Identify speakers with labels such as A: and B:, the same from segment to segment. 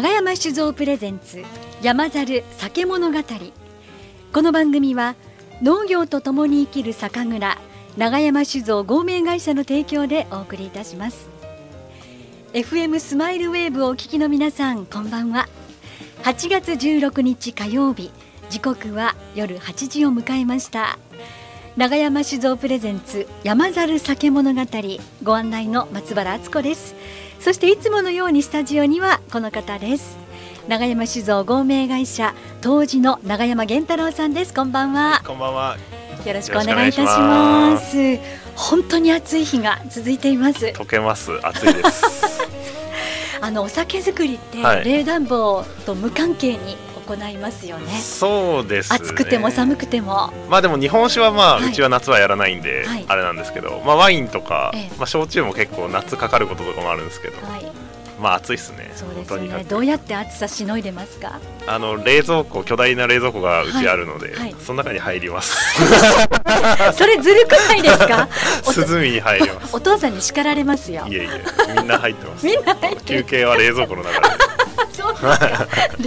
A: 長山酒造プレゼンツ山猿酒物語。この番組は農業とともに生きる酒蔵長山酒造合名会社の提供でお送りいたします。FM スマイルウェーブをお聞きの皆さんこんばんは。8月16日火曜日時刻は夜8時を迎えました。長山酒造プレゼンツ山猿酒物語。ご案内の松原敦子です。そしていつものようにスタジオにはこの方です。長山酒造合名会社当時の長山源太郎さんです。こんばんは。
B: こんばんは。
A: よろしくお願いいたします。本当に暑い日が続いています。
B: 溶けます。暑いです。
A: あのお酒作りって冷暖房と無関係に行いますよね。
B: そうです、
A: ね、暑くても寒くても。
B: まあでも日本酒はまあ、うちは夏はやらないんで、あれなんですけど、まあワインとか、まあ焼酎も結構夏かかることとかもあるんですけど。まあ暑いですね。
A: そうですね。どうやって暑さしのいでますか？
B: あの冷蔵庫巨大な冷蔵庫がうちあるので、はいはい、その中に入ります。
A: それずるくないですか？
B: 涼みに入ります。
A: お父さんに叱られますよ。
B: いえいえ、みんな入ってます。
A: みんな入って
B: 休憩は冷蔵庫の中で。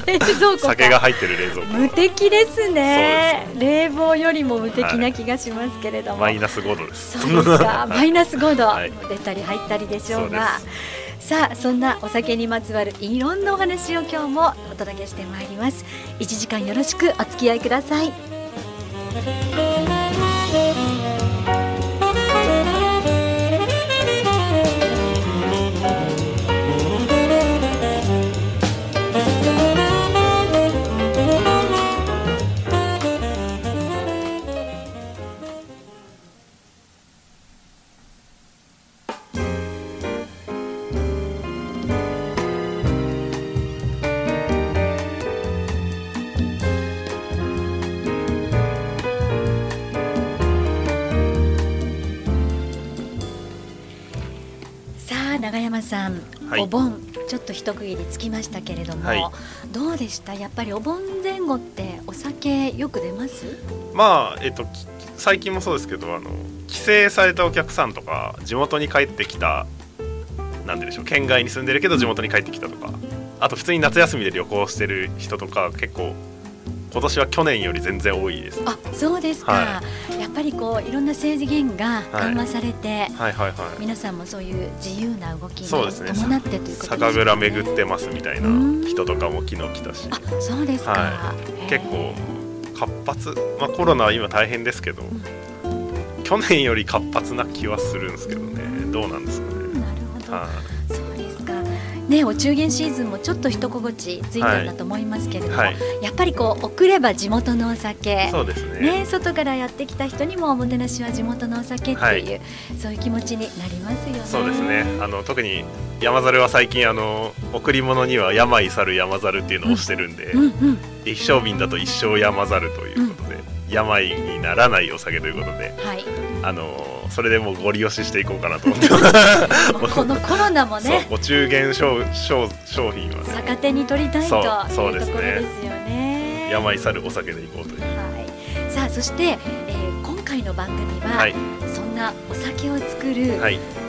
A: 冷蔵庫
B: 酒が入ってる冷蔵庫。
A: 無敵ですね。冷房よりも無敵な気がしますけれども、
B: マイナス5度です。
A: そうですか。マイナス5度、はい、出たり入ったりでしょうが。さあそんなお酒にまつわるいろんなお話を今日もお届けしてまいります。1時間よろしくお付き合いください一区切りつきましたけれども、はい、どうでした？やっぱりお盆前後ってお酒よく出ます？
B: まあえっと最近もそうですけどあの帰省されたお客さんとか地元に帰ってきたなんでしょう県外に住んでるけど地元に帰ってきたとかあと普通に夏休みで旅行してる人とか結構今年は去年より全然多いです。
A: あ、そうですか。はい、やっぱりこういろんな制限が緩和されて、はい、はいはいはい皆さんもそういう自由な動きに伴ってということですね。
B: 酒蔵巡ってますみたいな人とかも昨日来たし。
A: あ、そうですか。は
B: い、結構活発。まあコロナは今大変ですけど、うん、去年より活発な気はするんですけどね。どうなんですかね。
A: なるほど。はそうですか。ね、お中元シーズンもちょっと一心地ついたんだと思いますけれども、はい、やっぱりこう送れば地元のお酒。
B: そうですね、
A: ね、外からやってきた人にもおもてなしは地元のお酒っていう、はい、そういう気持ちになりますよね。
B: そうですね。あの特に山猿は最近あの贈り物には病去る山猿っていうのをしてるんで、うんうん。うん、一升瓶だと一生山猿ということ病にならないお酒ということで、はい、あのそれでもうご利用ししていこうかなと。思って
A: このコロナもね。
B: お中元商商商品は、
A: ね、逆手に取りたいというですよね。
B: 病去るお酒でいこうという、は
A: い、さあそして、えー、今回の番組は、はい、そんなお酒を作る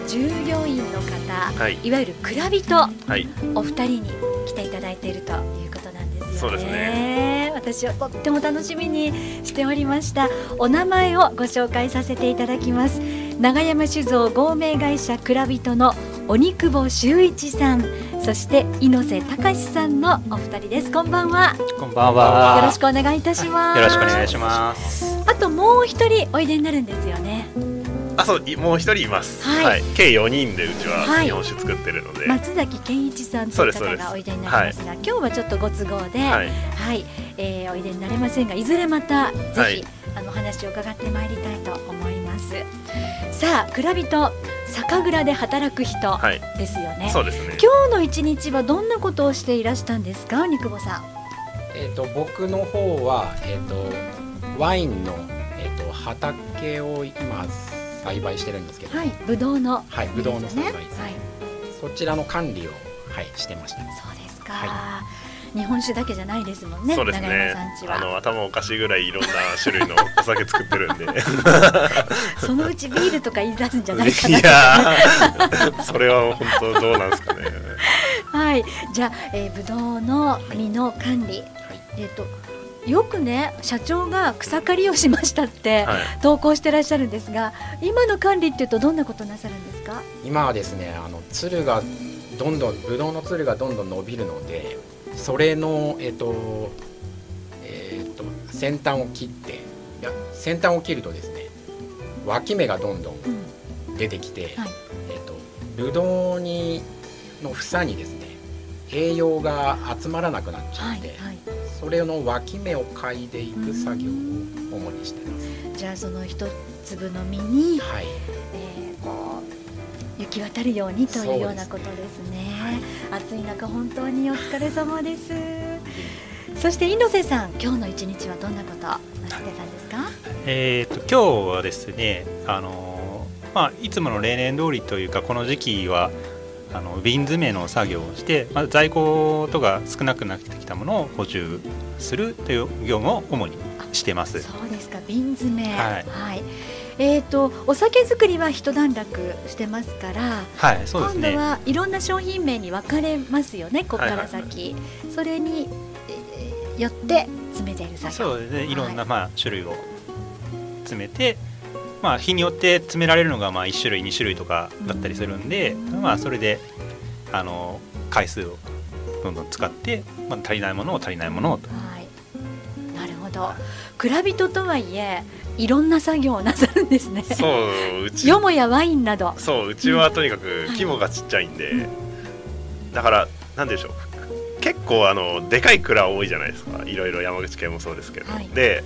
A: 従業員の方、はい、いわゆる蔵人、はい、お二人に来ていただいているということなんですよね。
B: そうですね
A: 私はとっても楽しみにしておりました。お名前をご紹介させていただきます。長山酒造合名会社蔵人の鬼久保修一さん。そして猪瀬隆さんのお二人です。こんばんは。
C: こんばんは。
A: よろしくお願いいたします。
C: よろしくお願いします。
A: あともう一人おいでになるんですよね
B: あそうもう一人います、はい、はい、計4人でうちは日本酒作ってるので、はい、
A: 松崎健一さんという方がおいでになりますが、はい、今日はちょっとご都合で、はい。はい。えー、おいでになれませんがいずれまたぜひ、はい、あの話を伺ってまいりたいと思います。さあ蔵人酒蔵で働く人ですよね、
B: そうですね。
A: 今日の一日はどんなことをしていらしたんですか肉保さん？
C: えっ、ー、と僕の方はえっ、ー、とワインのえっ、ー、と畑を今栽培してるんですけど、
A: はい、ブドウの、
C: はい、ブドウの栽培です、ね、はい、そちらの管理をはいしてました。
A: そうですか。はい日本酒だけじゃないですもんね。
B: そうですね。あの頭おかしいぐらいいろんな種類のお酒作ってるんで。
A: そのうちビールとか言い出すんじゃないか
B: な。いや、それは本当どうなんですかね。
A: はい、じゃあ、えー、ぶどうの実の管理、
C: はい
A: えっ、とよくね社長が草刈りをしましたって
B: はい。
A: 投稿してらっしゃるんですが、今の管理っていうとどんなことなさるんですか？
C: 今はですねあのつるがどんどんブドウのつるがどんどん伸びるのでそれのえっ、とえっ、と先端を切っていや先端を切るとですね脇芽がどんどん
A: うん、
C: 出てきて、
A: はい。
C: えっ、とブドウにの房にですね栄養が集まらなくなっちゃ
A: はい、
C: って、
A: はい。
C: それの脇芽を嗅いでいく作業を主にしてます。
A: じゃあその一粒の実に、
C: はい、
A: えー、こう行き渡るようにというようなことですね。
C: はい
A: 暑い中本当にお疲れ様です。そして猪瀬さん、今日の一日はどんなことなさってたんですか？
D: えー、と今日はですね、あのーまあ、いつもの例年通りというかこの時期はあの瓶詰めの作業をして、まあ、在庫とか少なくなってきたものを補充するという業務を主にしてます。
A: そうですか、瓶詰め。
D: はい
A: えっ、とお酒作りは一段落してますから、
D: はい、そうですね。
A: 今度はいろんな商品名に分かれますよね。ここから
B: はい
A: 先、それに、えーよって詰めている作業。
D: そうですね。いろんな、
A: は
D: まあ種類を詰めて、まあ日によって詰められるのがまあ一種類二種類とかだったりするんで、
A: うん
D: まあそれであの回数をどんどん使って、まあ足りないものを足りないものをと
A: はい。なるほど。蔵人とはいえ、いろんな作業をなさるんですね。
B: そううち
A: よもやワインなど。
B: そううちはとにかく規模がちっちゃいんで、だからなんでしょう結構あのでかい蔵多いじゃないですかいろいろ山口県もそうですけど、
A: はい
B: で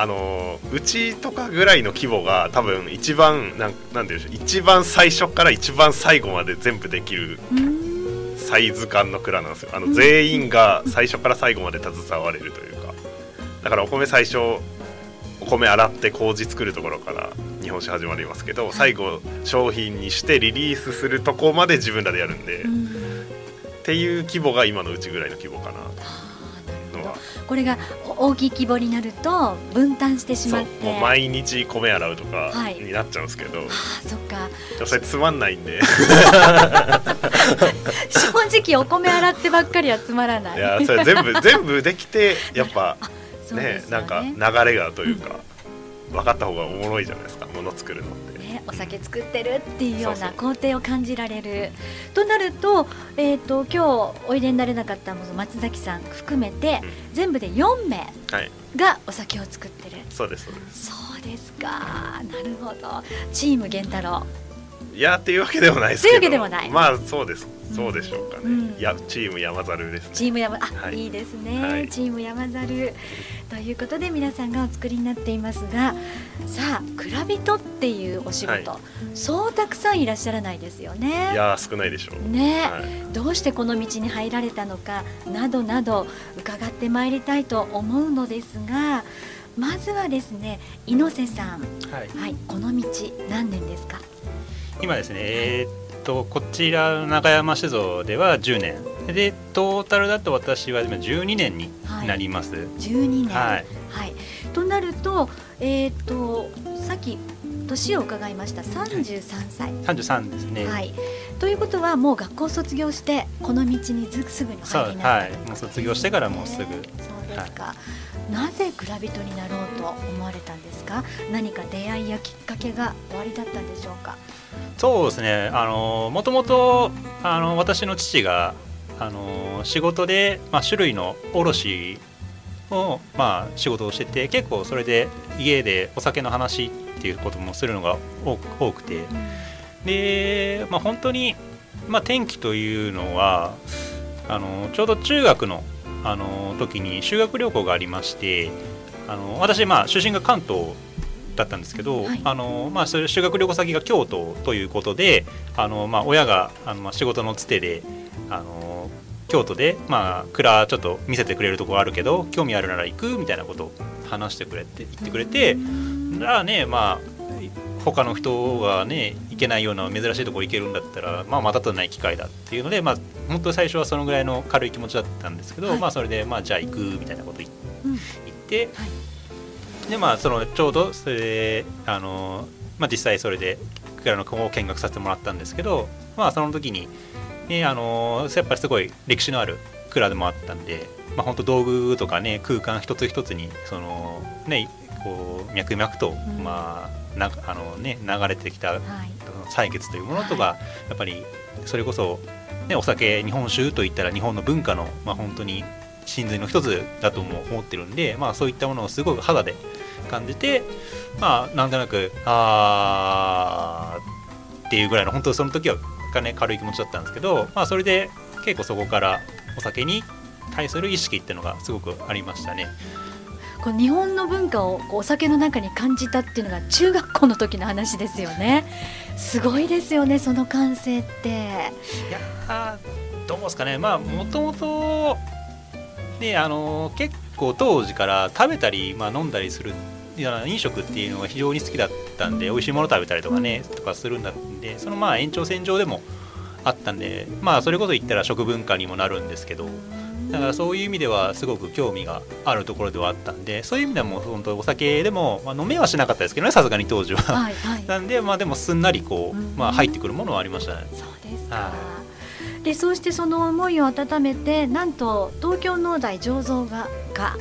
B: あのうちとかぐらいの規模が多分一番なんなんていうんでしょう一番最初から一番最後まで全部できるサイズ感の蔵なんですよ。あ
A: うん
B: の全員が最初から最後まで携われるというか。だからお米最初お米洗って麹作るところから日本酒始まりますけど最後商品にしてリリースするとこまで自分らでやるんで、っ
A: うん。
B: ていう規模が今のうちぐらいの規模かな
A: あーなるほど
B: のは
A: これが大きい規模になると分担してしまって。
B: もう毎日米洗うとか
A: はい。
B: になっちゃうんですけど、
A: ああそっか。
B: それつまんないんで。
A: 正直お米洗ってばっかりはつまらない。
B: いやそれ全部 全部できてやっぱね
A: すよ
B: なんか流れがというか、分かった方がおもろいじゃないですかもの作るのって。
A: ね、お酒作ってるっていうような工程を感じられる。となると,、えー、と今日おいでになれなかった松崎さん含めて、
B: うん。
A: 全部で4名
B: はい。
A: がお酒を作ってる。
B: そうですそうです。
A: そうですか。なるほど。チーム源太郎
B: いやっていうわけでもないですけど
A: というわけでもない
B: まあそうですそうでしょうかね、
A: うん
B: いやチーム山猿ですね
A: チーム山あ、
B: はい
A: い、いですね、
B: はい
A: チーム山猿ということで皆さんがお作りになっていますがさあ蔵人っていうお仕事、
B: はい
A: そうたくさんいらっしゃらないですよね
B: いや少ないでしょう、
A: ね、
B: はい、
A: どうしてこの道に入られたのかなどなど伺ってまいりたいと思うのですがまずはですね猪瀬さん、
D: はい、
A: はい、この道何年ですか
D: 今ですね、えーっとこちら中山酒造では10年。でトータルだと私は今12年になります。
A: 12年。
D: はい、
A: はい、となるとえっ、とさっき年を伺いました。33歳、
D: 33ですね。
A: はい、ということはもう学校卒業してこの道にずすぐに入りになった。
D: はい、もう卒業してからもうすぐ、
A: ねそうですか、なぜ蔵人になろうと思われたんですか？何か出会いやきっかけがおありだったんでしょうか？
D: そうですね。あのもともとあの私の父があの仕事で、まあ、種類の卸を、まあ、仕事をしてて結構それで家でお酒の話っていうこともするのが多く多くて。で、まあ、本当に、まあ、転機というのはあのちょうど中学のあの時に修学旅行がありましてあの私、まあ、出身が関東だったんですけど、
A: はい。
D: あのまあ、それ修学旅行先が京都ということであの、まあ、親があの、まあ、仕事のつてであの京都で、まあ、蔵ちょっと見せてくれるところあるけど興味あるなら行くみたいなことを話してくれて言ってくれて、じゃあねまあ他の人がね行けないような珍しいところ行けるんだったら、まあ、またとない機会だっていうので、まあ、本当に最初はそのぐらいの軽い気持ちだったんですけど、
A: はい。
D: まあ、それで、まあ、じゃあ行くみたいなこと言って、
A: はい。
D: でまあそのちょうどそれであの、まあ、実際それで蔵の方を見学させてもらったんですけど、まあ、その時にねあのやっぱりすごい歴史のある蔵でもあったんで、まあ本当道具とかね空間一つ一つにそのねこう脈々と、
A: ん。
D: まあなあのね流れてきた
A: はい。
D: 採血というものとか、やっぱりそれこそ、ね、お酒日本酒といったら日本の文化の、まあ、本当に真髄の一つだとも思ってるんで、まあ、そういったものをすごく肌で感じて、まあ、なんとなくあーっていうぐらいの本当その時は、ね、軽い気持ちだったんですけど、まあ、それで結構そこからお酒に対する意識っていうのがすごくありましたね。
A: こう日本の文化をこうお酒の中に感じたっていうのが中学校の時の話ですよね。すごいですよねその感性って。
D: いやーどうですかね。まあもともとねあの結構当時から食べたり、まあ、飲んだりする飲食っていうのが非常に好きだったんで美味しいもの食べたりとかね、とかするんだんでそのまあ延長線上でもあったんでまあそれこそ言ったら食文化にもなるんですけどだからそういう意味ではすごく興味があるところではあったんでそういう意味ではもう本当お酒でも、まあ、飲めはしなかったですけどねさすがに当時は。
A: はいはい。
D: なんでまあでもすんなりこう、
A: うん。
D: まあ、入ってくるものはありましたね。
A: そうですか、
D: は
A: でそうしてその思いを温めてなんと東京農大醸造画科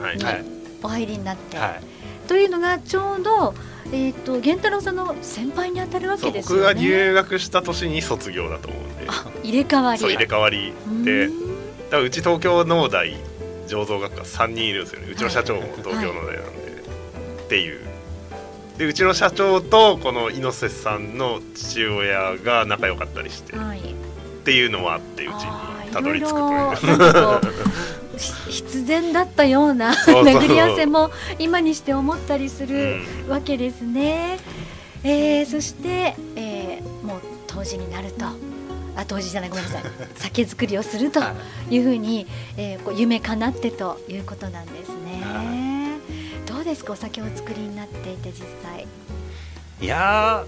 B: はい。
A: に
D: はい
A: お入りになって、
D: はい。
A: というのがちょうどえっ、と源太郎さんの先輩にあたるわけですよね。
B: 僕が入学した年に卒業だと思うんで。
A: あ入れ替わり。
B: 入れ替わりで。
A: うん。
B: だからうち東京農大醸造学科3人いるんですよね。うちの社長も東京農大なんで、っていう。でうちの社長とこの猪瀬さんの父親が仲良かったりして、
A: はい。
B: っていうのもあってうちにたどり着くという
A: 必然だったような
B: そうそう。
A: 巡り合わせも今にして思ったりす
B: う
A: る
B: ん。
A: わけですね。えーそして、えーもう当時になると。あ当時じゃないごめんなさい。酒造りをするとい。うふうに、えーこう夢叶ってということなんですね。
D: は
A: どうですかお酒をお作りになっていて実際。
D: いや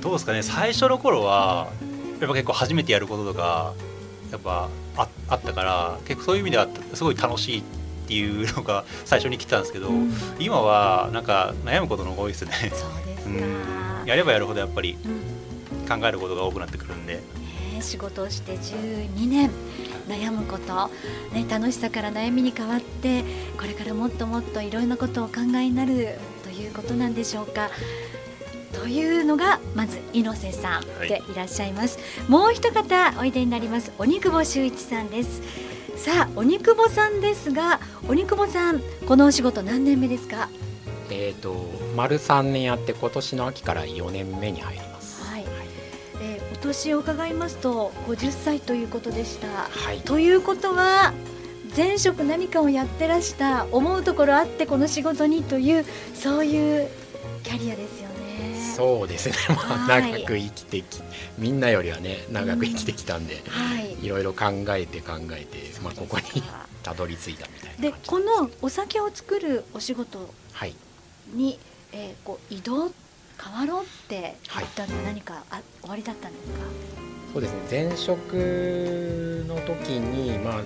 D: ーどうですかね。最初の頃はやっぱ結構初めてやることとかやっぱああったから結構そういう意味ではすごい楽しいっていうのが 最初に来たんですけど、
A: うん。
D: 今はなんか悩むことの方が多いですね。
A: そうですか。
D: うん。やればやるほどやっぱり
A: うん
D: 考えることが多くなってくるんで。
A: ね仕事をして12年悩むこと、ね、楽しさから悩みに変わってこれからもっともっといろんなことをお考えになるということなんでしょうか。というのがまず猪瀬さんでいらっしゃいます、もう一方おいでになります鬼久保修一さんです。さあ鬼久保さんですが鬼久保さんこのお仕事何年目ですか？
C: えっ、と丸3年やって今年の秋から4年目に入ります。
A: はい。えー、お年を伺いますと50歳ということでした。
C: はい。
A: ということは前職何かをやってらした思うところあってこの仕事にというそういうキャリアですよね。
C: そうですね、まあ、
A: はい
C: 長く生きてきみんなよりはね長く生きてきたんで、
A: はい。
C: いろいろ考えて考えて、まあ、ここにたどり着いたみたいな
A: で
C: 感じ
A: このお酒を作るお仕事
C: はい。
A: に、えー、こう移動変わろうって言ったのは何かあ終わりだったんですか？
C: そうですね。前職の時にまあ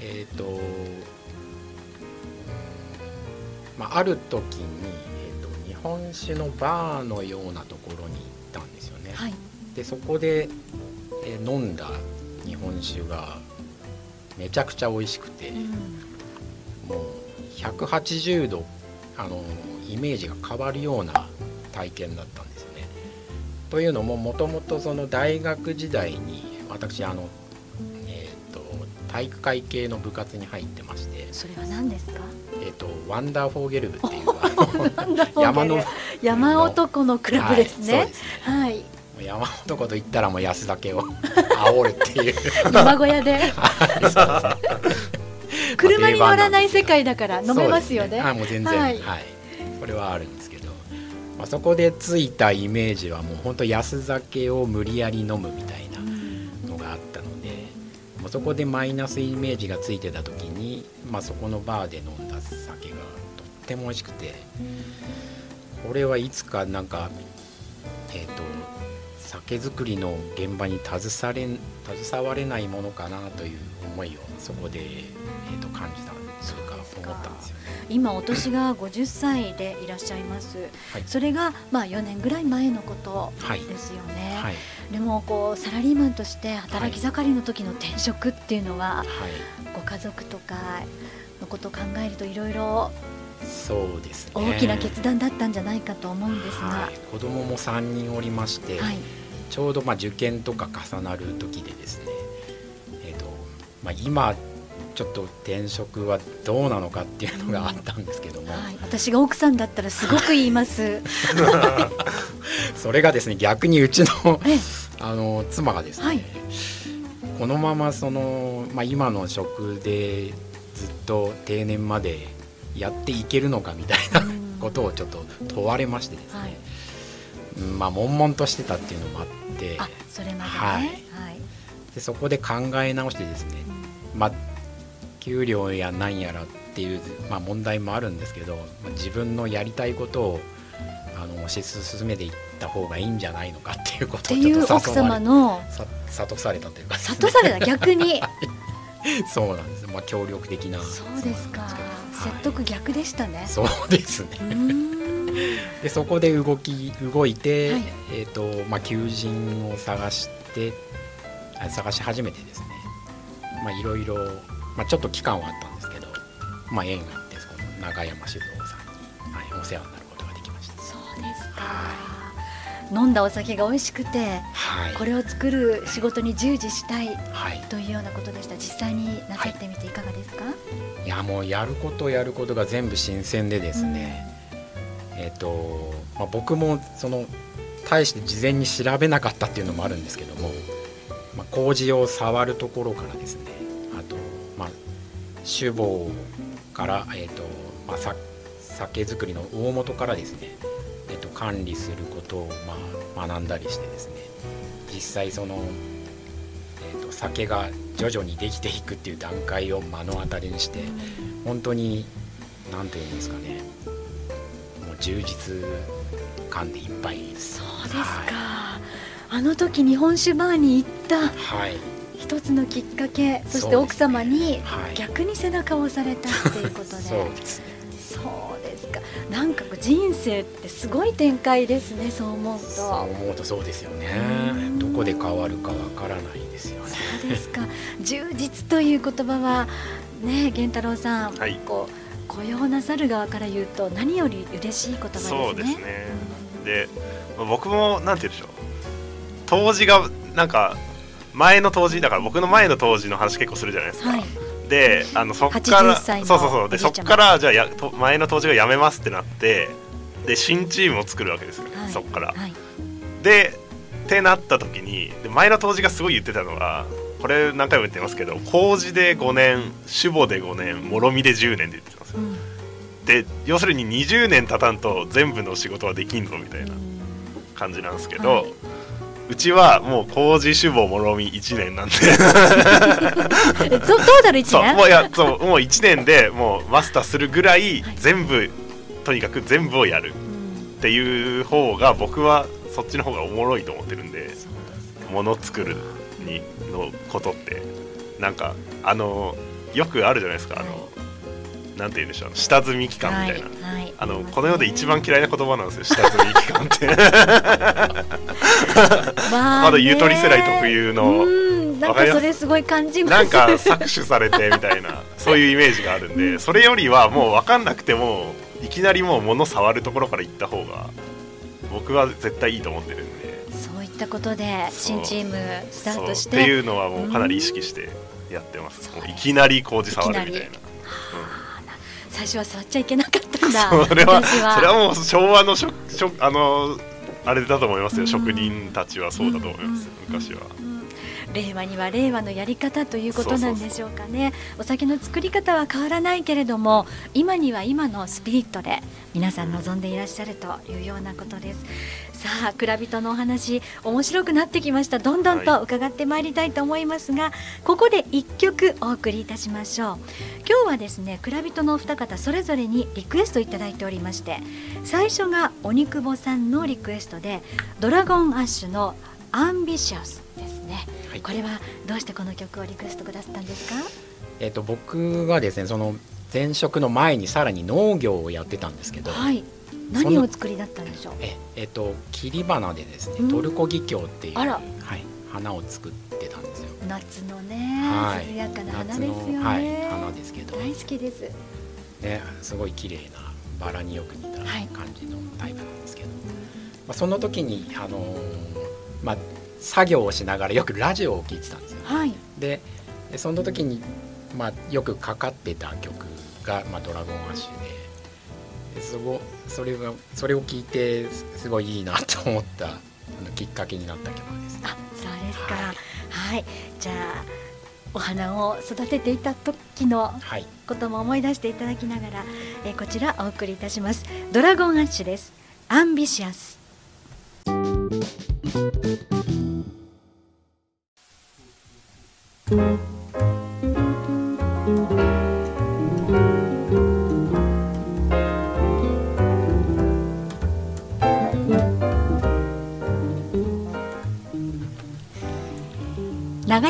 C: えっ、と、うんまあ、ある時に、本酒のバーのようなところに行ったんですよね、
A: はい。
C: でそこで、えー飲んだ日本酒がめちゃくちゃ美味しくて、
A: うん
C: もう180度あのイメージが変わるような体験だったんですよね。というのももともとその大学時代に私あの、えー、と体育会系の部活に入ってまして、
A: それは何ですか？
C: えー、とワンダーフォーゲル部っていう山の
A: 山男のクラブですね。
C: はい。ね
A: はい。
C: 山男と言ったらもう安酒を煽るっていう。
A: 山小屋で。車に乗らない世界だから飲めますよね。
C: そうですあもう全然。
A: は
C: はい。い、これはあるんですけど、まあ、そこでついたイメージはもう本当安酒を無理やり飲むみたいな
A: うん。
C: のがあったのでもうそこでマイナスイメージがついてた時に、まあ、そこのバーで飲んだ酒がとっても美味しくてこれはいつかなんかえっ、と酒造りの現場に携れん携われないものかなという思いをそこで、えー、と感じたというか思ったんですよね。
A: 今お年が50歳でいらっしゃいます、
C: はい。
A: それがまあ4年ぐらい前のこと
C: はい。
A: ですよね、
C: はい。
A: でもこうサラリーマンとして働き盛りの時の転職っていうのは、
C: はい。
A: ご家族とかのことを考えるといろいろ
C: そうですね。
A: 大きな決断だったんじゃないかと思うんですが、
C: はい、子供も3人おりまして、
A: はい。
C: ちょうどまあ受験とか重なる時でですね、えーとまあ、今ちょっと転職はどうなのかっていうのがあったんですけども、
A: はい、私が奥さんだったらすごく言います。
C: それがですね逆にうちの
A: ええ。
C: あの妻がですね、
A: はい。
C: このままその、まあ、今の職でずっと定年までやっていけるのかみたいな
A: うん。
C: ことをちょっと問われましてですね、
A: はい。
C: うんまあ悶々としてたっていうのもあって
A: あ、それまでね。
C: は
A: はい。い。
C: でそこで考え直してですね、まあ、給料やなんやらっていう、まあ、問題もあるんですけど、まあ、自分のやりたいことをあの推し進めていった方がいいんじゃないのかっていうことをちょっと
A: 奥様
C: 誘われ
A: の
C: さ諭されたというか。ね、
A: 諭された逆に。
C: そうなんです、まあ、協力的な
A: そうですか説得逆でしたね。
C: はい、そうですね。でそこで動き動いて、
A: はい。
C: えーとまあ、求人を探してあ探し始めてですね。まあいろいろ、まあ、ちょっと期間はあったんですけど、まあ、縁があってその永山酒造さんに、はい、お世話になることができました。
A: そうですか。
C: は
A: 飲んだお酒が美味しくて
C: はい。
A: これを作る仕事に従事したい
C: はい。
A: というようなことでした。実際になさってみていかがです
C: やもうやることやることが全部新鮮でですね、えっ、と、まあ、僕もその大して事前に調べなかったっていうのもあるんですけども、まあ、麹を触るところからですねあと、まあ、酒房から、えーとまあ、さ酒造りの大元からですね、えー、と管理することを、まあ、学んだりしてですね実際その、えー、と酒が徐々にできていくっていう段階を目の当たりにして本当に何て言うんですかね。もう充実感でいっぱいです。
A: そうですか、
C: は
A: あの時日本酒バーに行った
C: い、はい。
A: 一つのきっかけそし
C: そうですね。
A: て奥様に
C: はい。
A: 逆に背中を押されたっていうことで。
C: そうです。ね
A: そうですか。なんかこう人生ってすごい展開ですねそう思うと。
C: そう思うとそうですよね。
A: うん。
C: どこで変わるかわからないですよね。
A: そうですか。充実という言葉はね源太郎さん、
B: はい。
A: こう雇用なさる側から言うと何より嬉しい言葉ですね。
B: そうですね。でまあ僕もなんて言うんでしょう。当時がなんか前の当時だから僕の前の当時の話結構するじゃないですか、
A: はい。
B: であのそっから
A: 80歳の
B: そうそうそう。でそっからじゃあやと前の当時が辞めますってなってで新チームを作るわけですよ、
A: はい。
B: そっから、
A: はい。
B: でってなった時にで前の当時がすごい言ってたのがこれ何回も言ってますけど麹で5年酒母で5年もろみで10年で言ってます
A: うん。
B: で要するに20年経たんと全部の仕事はできんぞみたいな感じなんですけど、
A: はい。う
B: ちはもう麹酒母もろみ1年なんで。
A: えトトータル1年？
B: そうもういやそうもう1年でもうマスターするぐらい
A: はい
B: 全部、とにかく全部をやる
A: うん
B: っていう方が僕はそっちの方がおもろいと思ってるんでもの作るにのことって。なんかあのよくあるじゃないですかあの、
A: はい。
B: なんて言うんでしょう下積み期間みたいな、
A: はいはい。
B: あのこの世で一番嫌いな言葉なんですよ下積み期間って。
A: ま
B: まだゆとり世代特有の。
A: うんなんかそれすごい感じ
B: なんか搾取されてみたいなそういうイメージがあるんでそれよりはもう分かんなくてもいきなりもう物触るところから行った方が僕は絶対いいと思ってるんで。
A: そういったことで新チームスタートし
B: そう。って
A: て
B: いうのはもうかなり意識してやってます。
A: そう
B: もういきなり麹触るみたいな。
A: い最初は触っちゃいけなかったんだ。
B: それはそれはもう昭和のしょしょあのあれだと思いますよ。職人たちはそうだと思います
A: うん。
B: 昔は
A: うん令和には令和のやり方ということなんでしょうかね。お酒の作り方は変わらないけれども今には今のスピリットで皆さん望んでいらっしゃるというようなことです。さあ蔵人のお話面白くなってきました。どんどんと伺ってまいりたいと思いますが、ここで一曲お送りいたしましょう。今日はですね蔵人のお二方それぞれにリクエストいただいておりまして最初が鬼久保さんのリクエストでドラゴンアッシュのアンビシャス、
C: はい。
A: これはどうしてこの曲をリクエストくださったんですか？
C: えっと僕がですねその前職の前にさらに農業をやってたんですけど、
A: はい。何をお作りだったんでしょう？
C: ええっと切り花でです
A: うん。
C: ねトルコギキョウっていう、はい、花を作ってたんですよ。
A: 夏のね、
C: はい。
A: 涼やかな花
C: 夏
A: ですよね、
C: の、はい、花ですけど、
A: 大好きです。
C: ね、すごい綺麗なバラによく似た
A: はい。
C: 感じのタイプなんですけど、まあ、その時に、あのーまあ、作業をしながらよくラジオを聴いてたんですよ。
A: はい。
C: ででその時に、まあ、よくかかってた曲が「まあ、ドラゴンアッシュで」でそこそれがそれを聞いてすすごいいいなと思ったあのきっかけになった曲です。ね。
A: あそうですか。
C: はい。
A: はい、じゃあお花を育てていた時の
C: はい。
A: ことも思い出していただきながら、えーこちらお送りいたします。ドラゴンアッシュです。アンビシアス長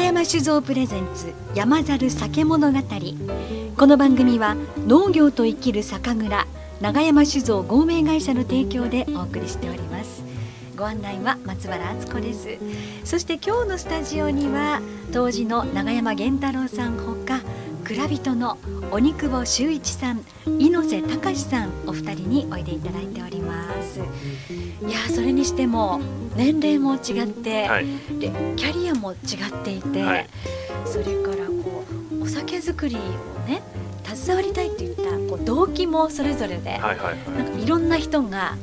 A: 山酒造プレゼンツ山猿酒物語。この番組は農業と生きる酒蔵長山酒造合名会社の提供でお送りしております。ご案内は松原敦子です。そして今日のスタジオには当時の長山源太郎さんほか蔵人の鬼久保修一さん猪瀬隆さんお二人においでいただいております。いやーそれにしても年齢も違って、
B: はい。
A: でキャリアも違っていて、
B: はい。
A: それからこうお酒作りをね携わりたいっていったこう動機もそれぞれで、
B: はいはいは
A: なんかいろんな人が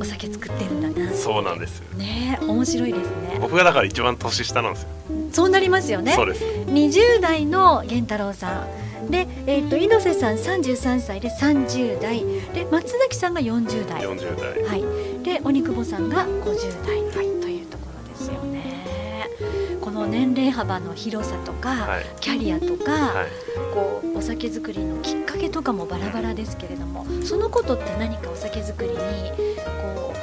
A: お酒作ってるんだな。
B: そうなんです
A: ね面白いですね。
B: 僕がだから一番年下なんですよ、
A: そうなりますよね。
B: そうです。
A: 20代の源太郎さん。で、えー、と猪瀬さん33歳で30代。で松崎さんが40代。
B: 40代。
A: はい、で鬼久保さんが50代。といの年齢幅の広さとか、
B: はい。
A: キャリアとか、
B: はい。
A: こうお酒作りのきっかけとかもバラバラですけれどもそのことって何かお酒作りにこ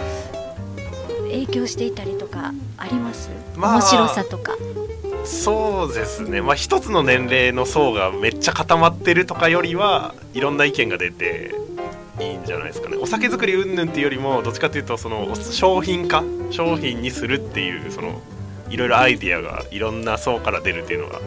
A: う影響していたりとかあります、
B: まあ
A: 面白さとか。
B: そうですね。まあ一つの年齢の層がめっちゃ固まってるとかよりはいろんな意見が出ていいんじゃないですかね。お酒作り云々っていうよりもどっちかというとその商品化？商品にするっていうそのいろいろアイディアがいろんな層から出るっていうのが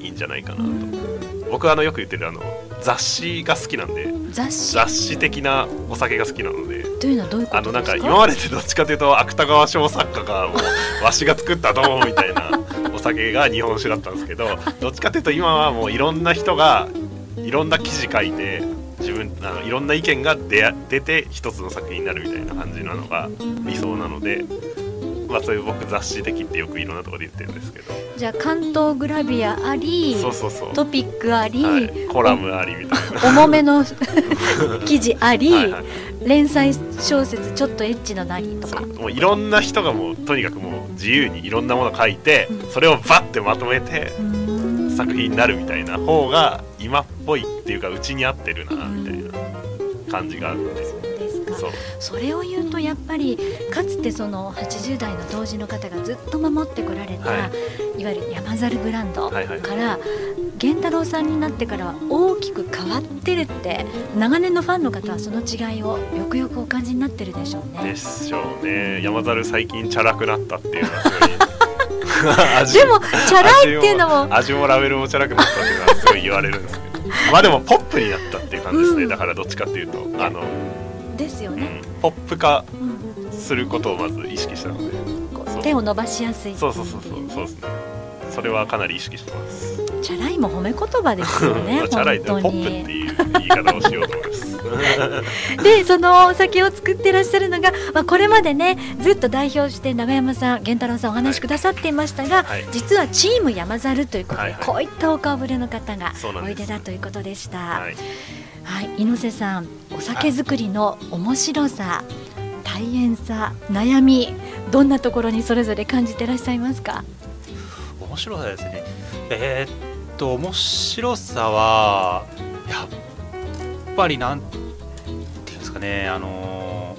B: いいんじゃないかなと。僕はあのよく言ってるあの雑誌が好きなんで
A: 雑誌？
B: 雑誌的なお酒が好きなので。
A: というのはどういうこ
B: あのなん
A: か
B: か今までってどっちかというと芥川賞作家がもうわしが作ったどうみたいなお酒が日本酒だったんですけど どっちかというと今はもういろんな人がいろんな記事書いて自分あのいろんな意見が出出て一つの作品になるみたいな感じなのが理想なので、まあ、そういう僕雑誌的ってよくいろんなところで言ってるんですけど。
A: じゃあ関東グラビアあり
B: そうそうそう、
A: トピックあり、
B: はい、コラムありみたいな。
A: 重めの 記事あり、
B: はいはい。
A: 連載小説ちょっとエッチななりとか。
B: もういろんな人がもうとにかくもう自由にいろんなもの書いて
A: うん。
B: それをバッてまとめて作品になるみたいな方が今っぽいっていうかうちに合ってるなみたいな感じがあって
A: そうですか
B: そ
A: れを言うとやっぱりかつてその80代の当時の方がずっと守ってこられた、、
B: はい。
A: わゆる山猿ブランドから、源太郎さんになってからは大きく変わってるって長年のファンの方はその違いをよくよくお感じになってるでしょうね。
B: で。しょうね。山猿最近チャラくなったっていうのは
A: でもチャラいっていうのも
B: 味もラベルもチャラくなったっていうのはすごい言われるんですけど。まあでもポップになったっていう感じですね、
A: うん。
B: だからどっちかっていうとあの、
A: ですよね、
B: うん、ポップ化
A: うん
B: することをまず意識したので。
A: 手を伸ばしやすい。っていうう
B: そそうそうそう。そうですね。それはかなり意識してます。
A: チャラいも褒め言葉ですよね
B: まあ チャラい。ってポップって
A: に。
B: いう言い方をしようと思います。
A: でそのお酒を作ってらっしゃるのが、まあ、これまでねずっと代表して長山さん源太郎さんお話しくださっていましたが、
B: はい。
A: 実はチーム山猿ということで、
B: はいはい。
A: こういったお顔ぶれの方がおいでだということでした。
B: は
A: はい、は
B: い
A: 猪瀬さんお酒作りの面白さ大変さ悩みどんなところにそれぞれ感じてらっしゃいますか？
D: 面白さですね。えーっと面白さはやっぱりなんていうんですかねあの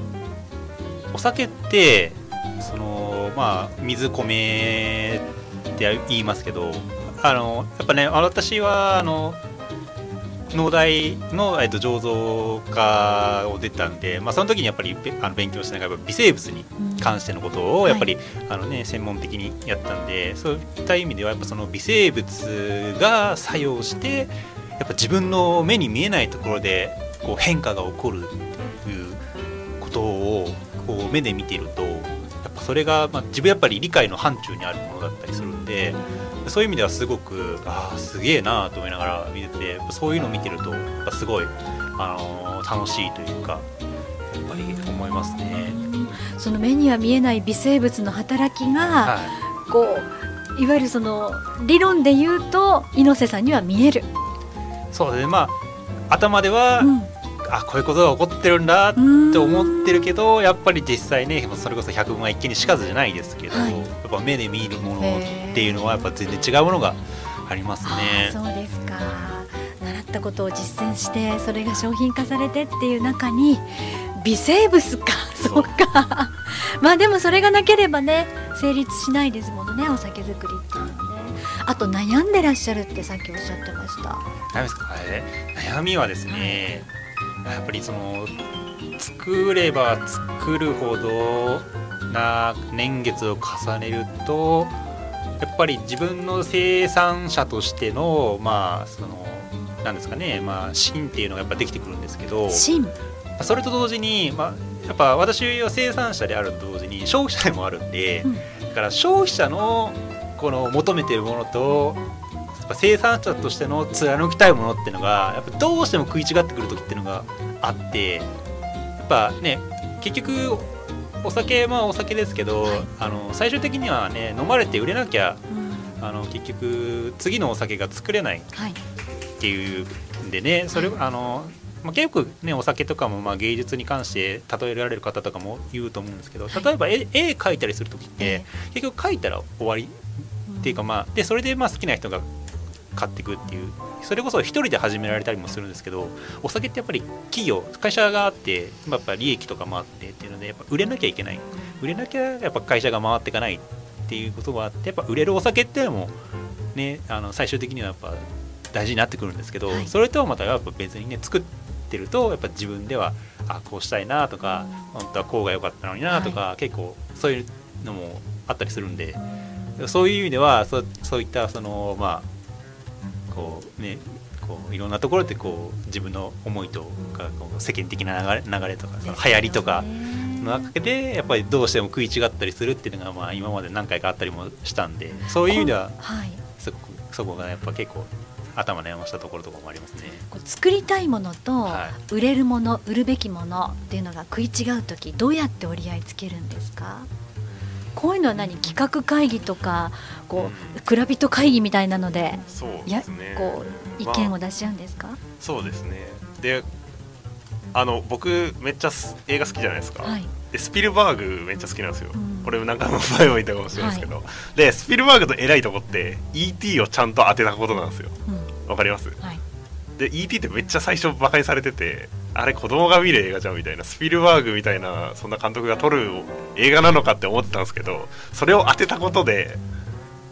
D: お酒ってそのまあ水米って言いますけどあのやっぱね私はあの農大の、えっと、醸造科を出たんで、まあ、その時にやっぱりべあの勉強しながら微生物に関してのことをやっぱり、あのね、専門的にやったんでそういった意味ではやっぱその微生物が作用してやっぱ自分の目に見えないところでこう変化が起こるということをこう目で見ているとやっぱそれが、まあ、自分やっぱり理解の範疇にあるものだったりするんで。そういう意味ではすごくああすげえなと思いながら見ててそういうのを見てるとやっぱすごい、あのー楽しいというかやっぱり思いますね。
A: その目には見えない微生物の働きが、
D: は
A: こういわゆるその理論で言うと猪瀬さんには見える。
D: い、そうですね。まあ頭では、
A: うん
D: あこういうことが起こってるんだっ
A: うん
D: て思ってるけどやっぱり実際ねそれこそ100万一見にしかずじゃないですけど、
A: はい。
D: やっぱ目で見るものっていうのはやっぱ全然違うものがありますね。
A: そうですか。習ったことを実践してそれが商品化されてっていう中に微生物か。そう。か。まあでもそれがなければね成立しないですもんねお酒作りっていうのはね。あと悩んでらっしゃるってさっきおっしゃってました。
D: 悩みはですねやっぱりその作れば作るほどな年月を重ねるとやっぱり自分の生産者としてのまあそのなんですかねまあ芯っていうのがやっぱできてくるんですけど
A: 芯。
D: それと同時に、まあ、やっぱ私は生産者であると同時に消費者でもあるんで、
A: うん。
D: だから消費者のこの求めてるものとぱ生産者としての貫きたいものっていうのがやっぱどうしても食い違ってくる時っていうのがあってやっぱね結局お酒まあお酒ですけど、
A: はい。
D: あの最終的にはね飲まれて売れなきゃ
A: うん。
D: あの結局次のお酒が作れない
A: はい。
D: っていうんでねそれあの、まあ、結構ねお酒とかもまあ芸術に関して例えられる方とかも言うと思うんですけど
A: はい。
D: 例えば絵絵描いたりする時って、
A: え
D: 結局描いたら終わりっていうかまあでそれでまあ好きな人が買っていくっていうそれこそ一人で始められたりもするんですけどお酒ってやっぱり企業会社があってやっぱ利益とかもあってっていうのでやっぱ売れなきゃいけない。売れなきゃやっぱ会社が回っていかないっていうことがあってやっぱ売れるお酒っていうのもねあの最終的にはやっぱ大事になってくるんですけど、
A: はい。
D: それとはまたやっぱ別にね作ってるとやっぱ自分ではあこうしたいなとか、本当はこうが良かったのになとか、結構そういうのもあったりするんでそういう意味ではそうそういったそのまあこうねこういろんなところでこう自分の思いとか世間的な流れ流れとかその流行りとかの中でやっぱりどうしても食い違ったりするっていうのがまあ今まで何回かあったりもしたんでそういう意味では
A: はい。
D: そこそこがやっぱ結構頭悩ましたところとかもありますね。
A: こう作りたいものと
D: は
A: 売れるもの、売るべきものっていうのが食い違う時どうやって折り合いつけるんですか？こういうのは何企画会議とかこう蔵人会議みたいなので
B: そう
A: や
B: ですね。
A: こう意見を出し合うんですか、
B: そうですね。であの僕めっちゃす映画好きじゃないですか、
A: はい、
B: でスピルバーグめっちゃ好きなんですよ、
A: うん。
B: これなんか前も言ったかもしれないですけど、でスピルバーグと偉いとこって ET をちゃんと当てたことなんですよ。
A: うん。
B: わかります？
A: はい、
B: で ET ってめっちゃ最初バカにされててあれ子供が見る映画じゃんみたいなスピルバーグみたいなそんな監督が撮る映画なのかって思ってたんですけどそれを当てたことで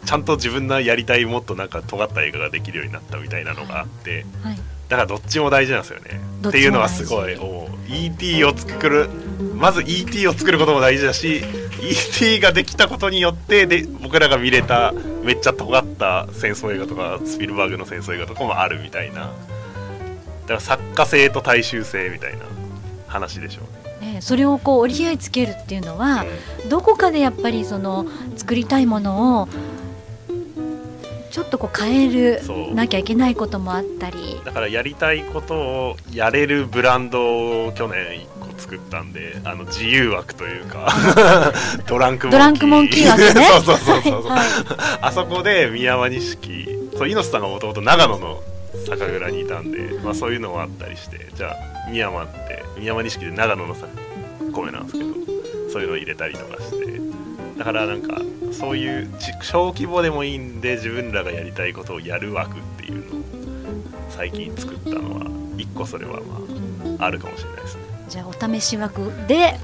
B: ちゃんと自分のやりたいもっとなんか尖った映画ができるようになったみたいなのがあって
A: はい、
B: だからどっちも大事なんですよね。
A: どっ
B: ていうのはすごい ET を作るまず ET を作ることも大事だし ET ができたことによってで僕らが見れためっちゃ尖った戦争映画とかスピルバーグの戦争映画とかもあるみたいなだから作家性と大衆性みたいな話でしょう。ね
A: ね、それをこう折り合いつけるっていうのは、
B: うん。
A: どこかでやっぱりその作りたいものをちょっとこう変えるなきゃいけないこともあったり。
B: だからやりたいことをやれるブランドを去年1個作ったんであの自由枠というか ドランクモンキー。
A: ドランクモンキー枠ね。
B: そうそうそうそう、
A: はい
B: あそこで宮山錦。そう猪瀬さんがもともと長野の酒蔵にいたんで、まあ、そういうのもあったりしてじゃあ宮山って宮山錦で長野のさ米なんですけどそういうのを入れたりとかしてだからなんかそういうち小規模でもいいんで自分らがやりたいことをやる枠っていうのを最近作ったのは一個それはまああるかもしれないですね。
A: じゃあお試し枠で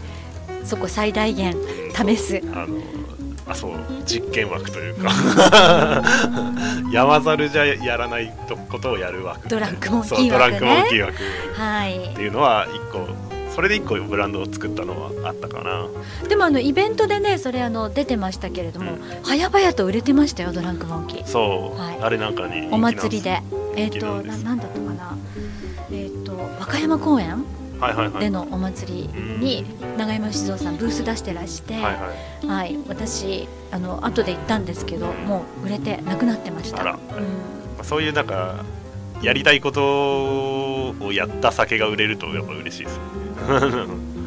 A: そこ最大限試す
B: あのあそう実験枠というか。山猿じゃやらないことをやる枠。
A: ドランクモンキ
B: そうドラン
A: ー枠ね
B: クモンキー枠。
A: はい。
B: っていうのは一個それで一個ブランドを作ったのはあったかな。
A: でもあのイベントでねそれあの出てましたけれども、
B: うん。
A: 早々と売れてましたよドランクモンキー。
B: そう、
A: はい。
B: あれなんかね
A: お祭りで。えっ、
B: 人気なんです
A: とななんだったかな。えっ、と和歌山公園
B: はいはいはい
A: でのお祭りに永山酒造さんブース出してらして、
B: はいはい。
A: はい、私あの後で行ったんですけどもう売れてなくなってました。うん。
B: まあそういうなんかやりたいことをやった酒が売れるとやっぱ嬉しいです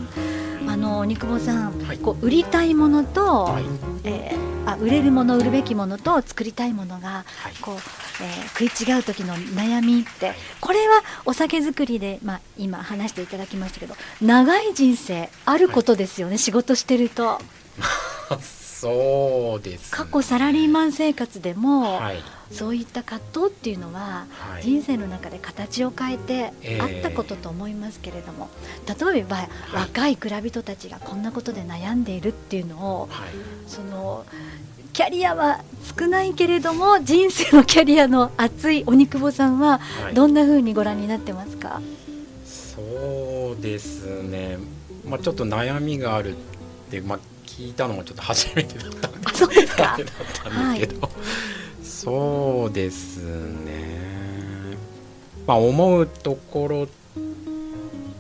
A: あの肉保さん、
C: はい。
A: こう売りたいものと、
C: はい。
A: えーあ売れるもの売るべきものと作りたいものが
C: はい。
A: こう、えー食い違う時の悩みってこれはお酒作りで、まあ、今話していただきましたけど長い人生あることですよね、仕事してると
C: そうです、
A: 過去サラリーマン生活でも、
C: はい。
A: そういった葛藤っていうのは、
C: はい。
A: 人生の中で形を変えて
C: ええ。
A: あったことと思いますけれども、例えば、若い蔵人たちがこんなことで悩んでいるっていうのを
C: はい。
A: そのキャリアは少ないけれども人生のキャリアの熱いお肉坊さんは
C: はい。
A: どんな風にご覧になってますか、
C: そうですね、まあ、ちょっと悩みがあるって、まあ、聞いたのもちょっと初めてだった。んで
A: あそうです
C: けど、そうですね、まあ、思うところ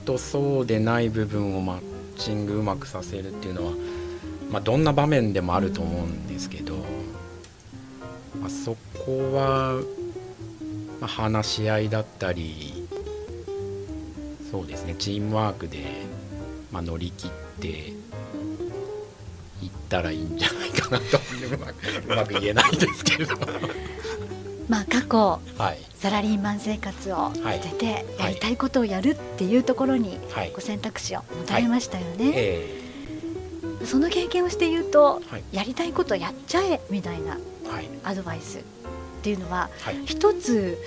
C: とそうでない部分をマッチングうまくさせるっていうのは、まあ、どんな場面でもあると思うんですけど、まあ、そこは、まあ、話し合いだったりそうですねチームワークで、まあ、乗り切ってたらいいんじゃないかなと。うまく言えないですけれど
A: まあ、過去
C: はい。
A: サラリーマン生活を捨てて
C: はい。
A: やりたいことをやるっていうところに
C: はい。
A: ご選択肢を持たれましたよね、
C: え
A: その経験をして言うと、
C: はい。
A: やりたいことやっちゃえみたいなアドバイスっていうのは
C: はい。
A: 一つ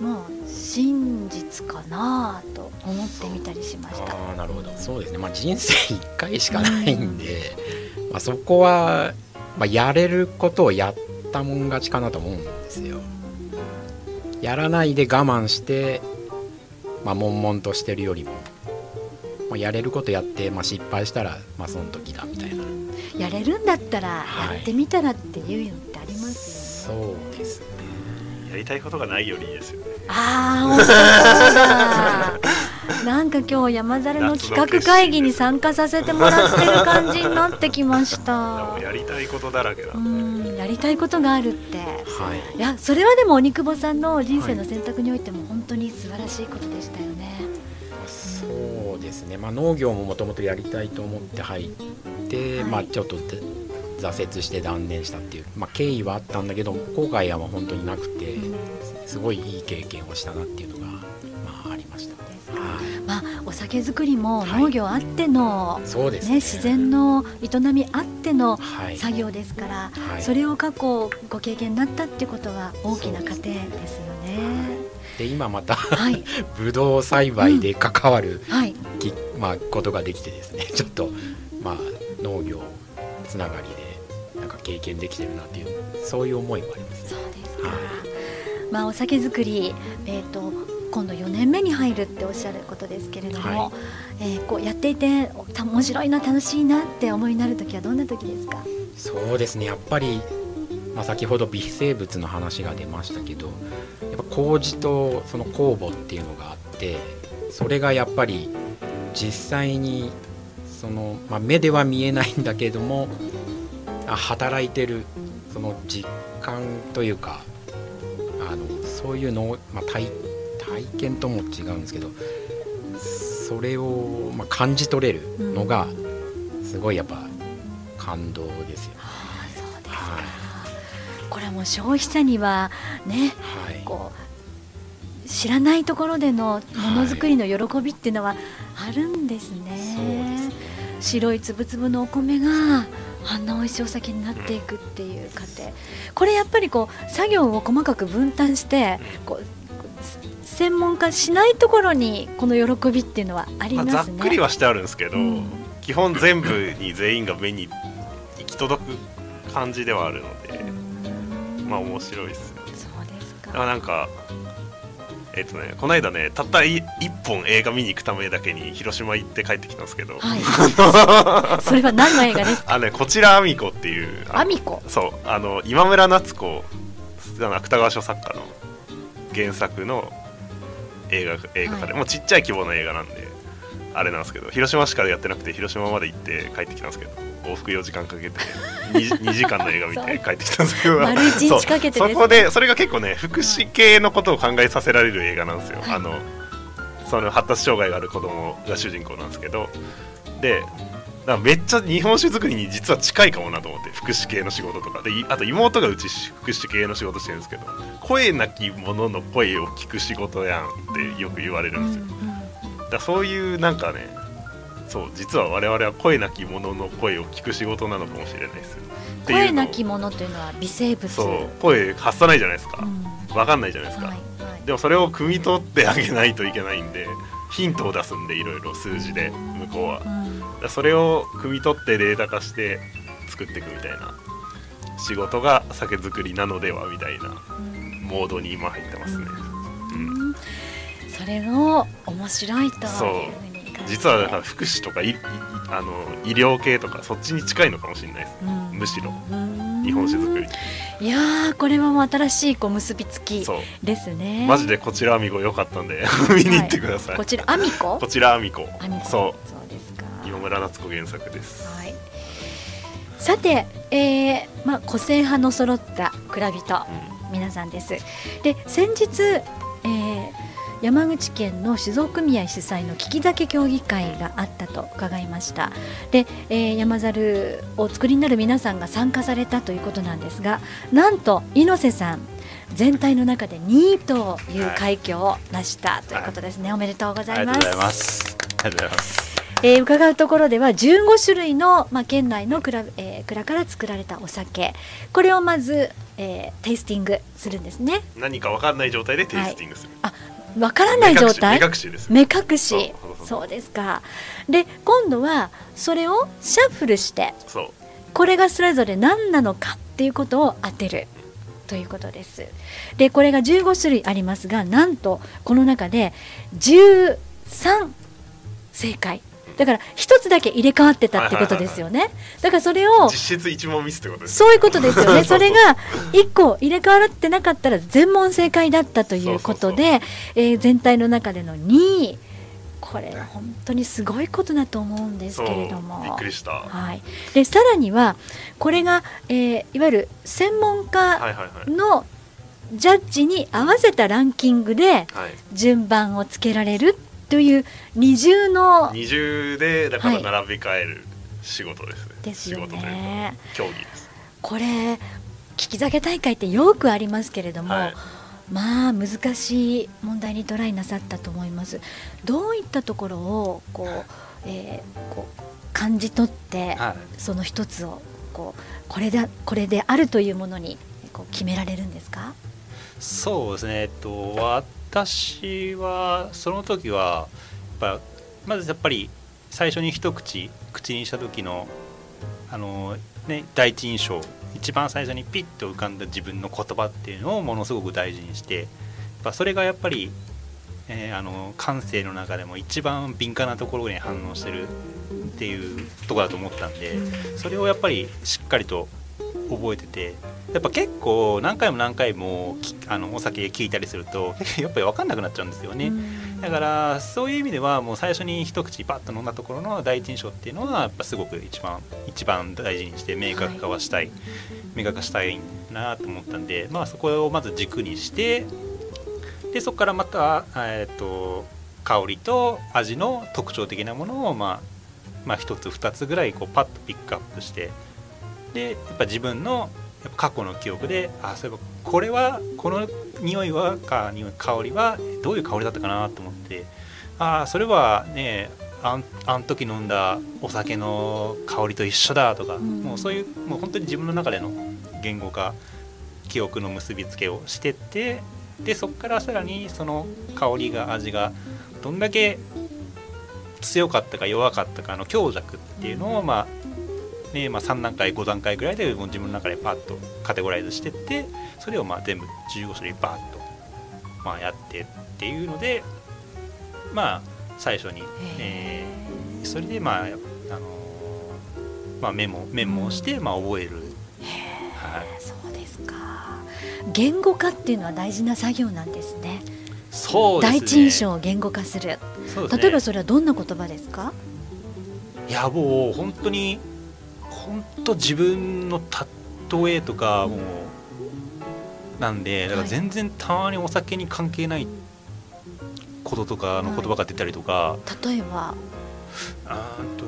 A: もう真実かなと思ってみたりしました。
C: なるほど。そうですね。まあ人生1回しかないんで、まあ、そこは、まあ、やれることをやったもん勝ちかなと思うんですよ。やらないで我慢してまあ悶々としてるよりも、まあ、やれることやって、まあ、失敗したらまあその時だみたいな。
A: やれるんだったら
C: はい。
A: やってみたらっていうのってありますよね。
C: そうですね。
B: やりたいことがないよりいいですよね。
A: ああ。なんか今日山猿の企画会議に参加させてもらってる感じになってきまし
B: で
A: た
B: も。やりたいことだらけな
A: うんん、やりたいことがあるって。
C: はい
A: いや、それはでも鬼久保さんの人生の選択においても本当に素晴らしいことでしたよね。
C: そうですね、まあ、農業ももともとやりたいと思って入って、
A: はい
C: まあ、ちょっとで挫折して断念したっていう、まあ、経緯はあったんだけど後悔は本当になくてすごいいい経験をしたなっていうのが、まあ、ありました。
A: ですか
C: はい
A: まあ、お酒作りも
C: はい。
A: 農業あっての、
C: そうですね。
A: ね、自然の営みあっての
C: はい。
A: 作業ですから、
C: はい。
A: それを過去ご経験になったってことは大きな過程ですよね。
C: で今また
A: はい、
C: ブドウ栽培で関わる、
A: はい、
C: きまあ、ことができてですね。ちょっと、まあ、農業つながりでなんか経験できてるなっていうそういう思いもあります
A: そう
C: ね。
A: ですか。
C: は
A: まあお酒造りえっ、と今度4年目に入るっておっしゃることですけれども、
C: はい
A: えーこうやっていて面白いな楽しいなって思いになる時はどんな時ですか？
C: そうですねやっぱり、まあ、先ほど微生物の話が出ましたけどやっぱ麹とその酵母っていうのがあってそれがやっぱり実際にその、まあ、目では見えないんだけれどもあ働いてるその実感というかあのそういうのを、まあ、体体験とも違うんですけどそれを、まあ、感じ取れるのがすごいやっぱ感動ですよね。
A: うですか。
C: はい
A: これはもう消費者にはね
C: はい
A: こう知らないところでのものづくりの喜びっていうのはあるんですね。
C: そうですね。
A: 白いつぶつぶのお米があんな美味しいお酒になっていくっていう過程これやっぱりこう作業を細かく分担してこう専門化しないところにこの喜びっていうのはあり
B: まあ、
A: ますね。
B: ざっくりはしてあるんですけど、
A: うん。
B: 基本全部に全員が目に行き届く感じではあるので
A: うん。
B: まあ面白いっすよ
A: そうです
B: だかなんかえっ、とねこの間ねたったい一本映画見に行くためだけに広島行って帰ってきたんですけど、
A: はい。それは何の映画ですか？
B: あのねこちらあみこっていう
A: アミコ？
B: そうあの今村夏子あの芥川賞作家の原作の映画映画化で、
A: はい
B: もうちっちゃい規模の映画なんであれなんですけど広島しかやってなくて広島まで行って帰ってきたんですけど往復4時間かけて 2, 2時間の映画見て帰ってきたんですけど。
A: 丸一日かけてです
B: そう。そこでそれが結構ね福祉系のことを考えさせられる映画なんですよ、
A: はい。
B: あのその発達障害がある子供が主人公なんですけど。でだからめっちゃ日本酒作りに実は近いかもなと思って福祉系の仕事とか。でいあと妹がうち福祉系の仕事してるんですけど声なき者の声を聞く仕事やんってよく言われるんですよ、だからそういうなんかねそう実は我々は声なき者の声を聞く仕事なのかもしれないですよ。
A: 声なきものというのは微生物。
B: そう声発さないじゃないですか。
A: うん。
B: わかんないじゃないですか、
A: はいはい。
B: でもそれを汲み取ってあげないといけないんでヒントを出すんでいろいろ数字で向こうは。
A: うん。
B: らそれを汲み取ってデータ化して作っていくみたいな仕事が酒造りなのではみたいなモードに今入ってますね、うん。
A: うんそれを面白いという
B: 実はだから福祉とかいいあの医療系とかそっちに近いのかもしれないです。
A: うん。
B: むしろ。
A: うん。
B: 日本酒作り。
A: いやーこれはもう新しいこう結びつき
B: そう。
A: ですね。
B: マジでこちらアミコ良かったんで 見に行ってください、
A: こちらアミコ？
B: こちらアミコ。そ
A: うですか
B: う今村夏子原作です。
A: はい。さて、えーまあ、個性派の揃った蔵人
B: うん。
A: 皆さんです。で先日、えー山口県の酒造組合主催の利き酒協議会があったと伺いました。で、えー山猿をお作りになる皆さんが参加されたということなんですがなんと猪瀬さん全体の中で2位という快挙を成したということですね、おめでとうございます。
D: ありがとうございます
A: えー伺うところでは15種類の、まあ、県内の蔵,、えー蔵から作られたお酒。これをまず、えーテイスティングするんですね。
B: 何か分かんない状態でテイスティングする、
A: わからない状態
B: 目隠し目隠しです。
A: 目隠し。
B: そう
A: ですか。で今度はそれをシャッフルしてこれがそれぞれ何なのかっていうことを当てる。ということです。でこれが15種類ありますがなんとこの中で13正解だから一つだけ入れ替わってたってことですよね。だからそれを
B: 実質一問ミスってことです
A: そういうことですよね。
B: そ
A: れが一個入れ替わってなかったら全問正解だったということで、えー全体の中での2位、これは本当にすごいことだと思うんですけれども。
B: びっくりした。は
A: はい。でさらにはこれが、えーいわゆる専門
B: い
A: 家のジャッジに合わせたランキングで
B: はい。
A: 順番をつけられるという二重の
B: 二重でだから
A: はい
B: 並び替える仕事ですね、
A: ですよ
B: 仕事という。競技です
A: これ聞き酒大会ってよくありますけれども、
B: はい
A: まあ難しい問題にトライなさったと思います。どういったところをこう、えーこう感じ取って、
D: はい
A: その一つをこうこれでこれであるというものにこう決められるんですか？
D: そうですねえっと私はその時はやっぱまずやっぱり最初に一口口にした時のあのね第一印象一番最初にピッと浮かんだ自分の言葉っていうのをものすごく大事にしてやっぱそれがやっぱり、えーあの感性の中でも一番敏感なところに反応してるっていうところだと思ったんで、それをやっぱりしっかりと覚えててやっぱ結構何回も何回もきあのお酒聞いたりすると やっぱり分かんなくなっちゃうんですよね。
A: うん。
D: だからそういう意味ではもう最初に一口パッと飲んだところの第一印象っていうのはやっぱすごく一番一番大事にして明確化はしたい、明確化したいなと思ったんで、まあ、そこをまず軸にしてでそこからまた、えー、と香りと味の特徴的なものを、まあ、まあ1つ2つぐらいこうパッとピックアップしてでやっぱ自分のやっぱ過去の記憶であそういえばこれはこの匂いはか匂い香りはどういう香りだったかなと思ってああそれはねあんあん時飲んだお酒の香りと一緒だとか、
A: ん。
D: もうそういうもう本当に自分の中での言語化記憶の結びつけをしてってでそこからさらにその香りが味がどんだけ強かったか弱かったかの強弱っていうのをまあねまあ、3段階5段階ぐらいでもう自分の中でパッとカテゴライズしてってそれをまあ全部15種類バーッと、まあ、やってっていうのでまあ最初に、えー。それでまあ、あのーまあ、メモメモをして、まあ、覚える、はい、
A: そうですか。言語化っていうのは大事な作業なんですね。
D: そうですね。
A: 第一印象を言語化する。
D: ね。
A: 例えばそれはどんな言葉ですか？
D: いやもう本当に本当自分の例えとかもうなんでだから
A: はい
D: 全然たまにお酒に関係ないこととかの言葉が出たりとか、
A: 例えば？
D: あーと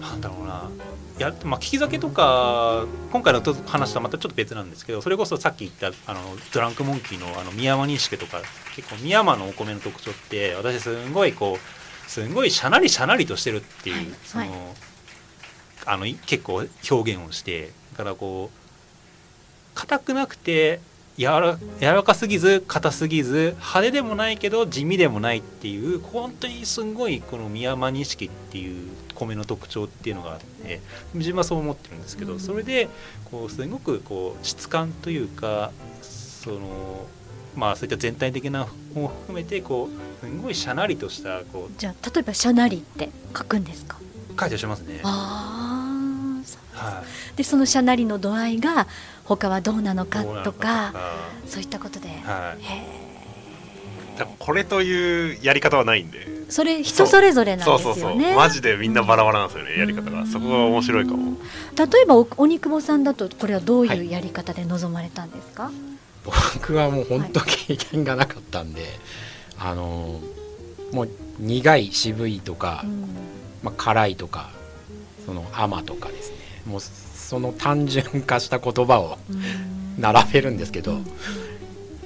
D: なんだろうな。いやまあ聞き酒とか今回のと話とはまたちょっと別なんですけどそれこそさっき言ったあのドランクモンキーのあの宮山錦とか結構宮山のお米の特徴って私すんごいこうすんごいしゃなりしゃなりとしてるっていう、
A: はい。
D: その、
A: はい
D: あのい結構表現をしてだからこう硬くなくて柔ら柔らかすぎず硬すぎず派手でもないけど地味でもないっていう本当にすんごいこの宮山錦っていう米の特徴っていうのがあって自分はそう思ってるんですけど、
A: うん。
D: それでこうすごくこう質感というかそのまあそういった全体的なもを含めてこうすごいしゃなりとしたこ
A: じゃあ例えばシャナリって書くんですか？
D: う書いてしますね。
A: ああ
D: はい。
A: でそのシャナリの度合いが他はどうなのかとか
D: か
A: そういったことで、
D: はい。
B: これというやり方はないんで。
A: ーそれ人それぞれなん
B: そうそうそう。
A: ですよね
B: マジでみんなバラバラなんですよねやり方
A: うん
B: が。そこが面白いかも。
A: 例えばお鬼久保さんだとこれはどう
C: はいいう
A: やり方で臨まれたんですか、
C: 僕はもう本当経験がなかったんで、あのもう苦い渋いとか、
A: うん。
C: まあ、辛いとかその甘とかですねもうその単純化した言葉を
A: うん。
C: 並べるんですけど、
A: うん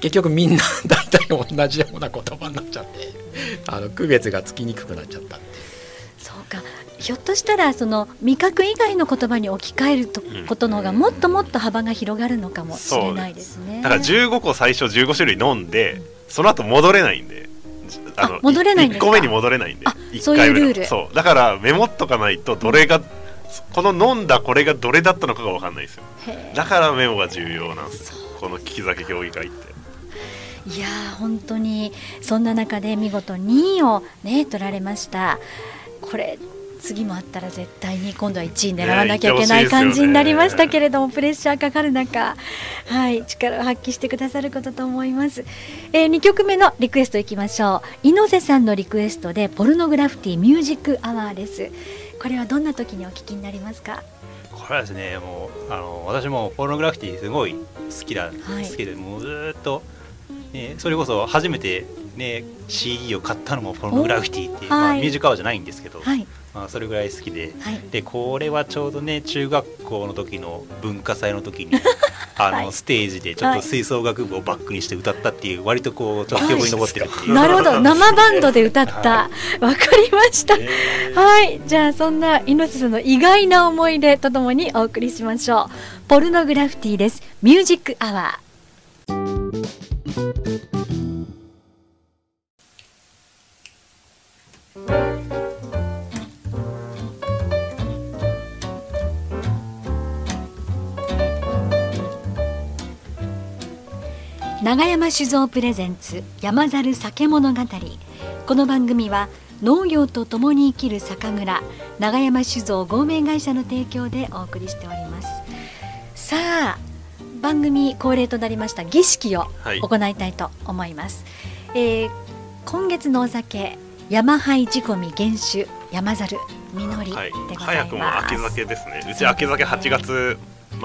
C: 結局みんな大体同じような言葉になっちゃってあの区別がつきにくくなっちゃったんで
A: そうか。ひょっとしたらその味覚以外の言葉に置き換えると
B: うん。
A: ことの方がもっともっと幅が広がるのかもしれないですね。
B: だから15個最初15種類飲んでその後戻れないんで。
A: あ戻れないんですか
B: ？1個目に戻れないんで。
A: あ
B: 1
A: そういう
B: 回目の。
A: ルール
B: そう。だからメモっとかないとどれがこの飲んだこれがどれだったのかが分かんないですよ。だからメモが重要なんですよ。この利き酒協議会って。
A: いやー本当にそんな中で見事2位をね取られました。これ次もあったら絶対に今度は1位狙わなきゃいけない感じになりましたけれども、プレッシャーかかる中、はい、力を発揮してくださることと思います、え2曲目のリクエストいきましょう。猪瀬さんのリクエストでポルノグラフィティミュージックアワーです。これはどんな時にお聞きになりますか？
D: これはですねもうあの私もポルノグラフィティすごい好きだ、
A: はい
D: 好きでもうずーっと、ね、それこそ初めて、ね、CD を買ったのもポルノグラフィティっていう、まあ、ミュージックアワーじゃないんですけど、
A: はい
D: まあ、それぐらい好きで。
A: はい。
D: でこれはちょうどね中学校の時の文化祭の時に あの、
A: はい。
D: ステージでちょっと吹奏楽部をバックにして歌ったっていう割とこうちょっと記憶に残ってるっていう。
A: なるほど。生バンドで歌った。わ、かりました。
D: えー
A: はい、じゃあそんな猪瀬さんの意外な思い出とともにお送りしましょう。ポルノグラフィティです。ミュージックアワー。長山酒造プレゼンツ山猿酒物語。この番組は農業とともに生きる酒蔵長山酒造合名会社の提供でお送りしております。さあ番組恒例となりました儀式を
B: はい。
A: 行いたいと思います、えー今月のお酒山灰仕込み原酒山猿実りでござ
B: はい
A: います、
B: 早くも秋酒ですね。うち秋酒8月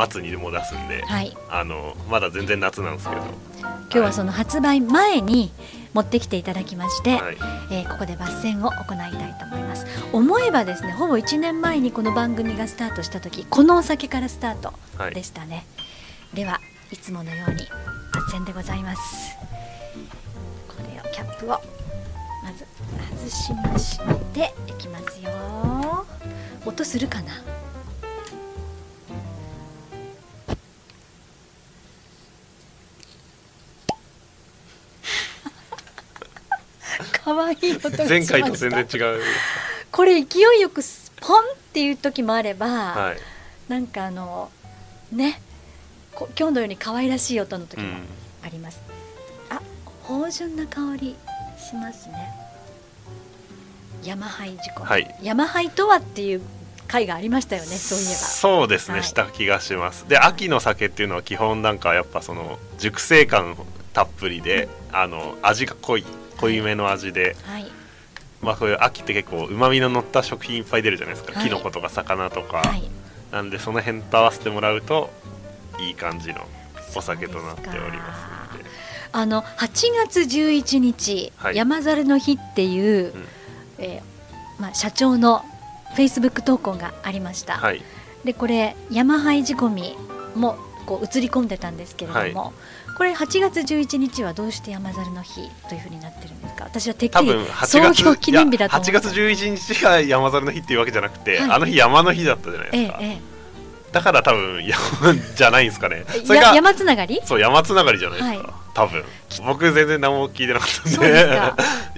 B: 末にも出すんで
A: はい。
B: あのまだ全然夏なんですけど。
A: 今日はその発売前に持ってきていただきまして、
B: はい。
A: えーここで抜栓を行いたいと思います。思えばですねほぼ1年前にこの番組がスタートした時このお酒からスタート
B: はい。
A: でしたね、ではいつものように抜栓でございます。これをキャップをまず外しましていきますよ。音するかな？可愛い音
B: 前回と全然違う。
A: これ勢いよくスポポンっていう時もあれば、
B: はい。
A: なんかあのねこ今日のように可愛らしい音の時も
B: うん。
A: あります、あ芳醇な香りしますね。山灰仕込み、
B: はい。
A: 山灰とはっていう回がありましたよねそういえば。
B: そうですね、
A: はい。
B: した気がします。で秋の酒っていうのは基本なんかやっぱその熟成感たっぷりであの味が濃い濃いめの味で、
A: はい。
B: まあこういう秋って結構うまみの乗った食品いっぱい出るじゃないですか、
A: はい。
B: きのことか魚とか、
A: はい。
B: なんでその辺と合わせてもらうといい感じのお酒となっております。ので
A: あの8月11日、
B: はい。
A: 山猿の日っていう、
B: うん。
A: えーまあ、社長のフェイスブック投稿がありました、
B: はい。
A: でこれ山灰仕込みもこう映り込んでたんですけれども、これ8月11日はどうして山猿の日というふうになってるんですか？私はてっきり
B: 8
A: 創
B: 月
A: 業記念日だ
B: 8
A: と思って。
B: 月11日が山猿の日っていうわけじゃなくて、
A: はい。
B: あの日山の日だったじゃない
A: え
B: ですか、
A: ええ
B: だから多分山じゃないんですかね。
A: え
B: それが
A: や山つながり？
B: そう山つながりじゃないですか、
A: は
B: 多分。僕全然何も聞いてなかったんで。
A: で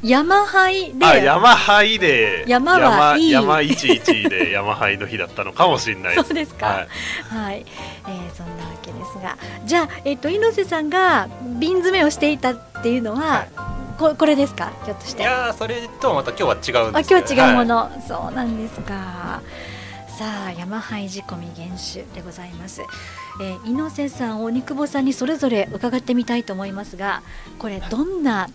A: 山灰で。
B: あ山灰で
A: 山はいい。
B: 山山11で山灰の日だったのかもしれないです。
A: そうですか。
B: はい。
A: はい、えーそんなわけですがじゃあ、えっと猪瀬さんが瓶詰めをしていたっていうのは、ここれですか？ひょっとして。
D: いやーそれとはまた今日は違うんです
A: あ今日は違うも
D: の、
A: の、そうなんですか。さあ山灰仕込み原酒でございます、えー、猪瀬さん鬼久保さんにそれぞれ伺ってみたいと思いますがこれどんな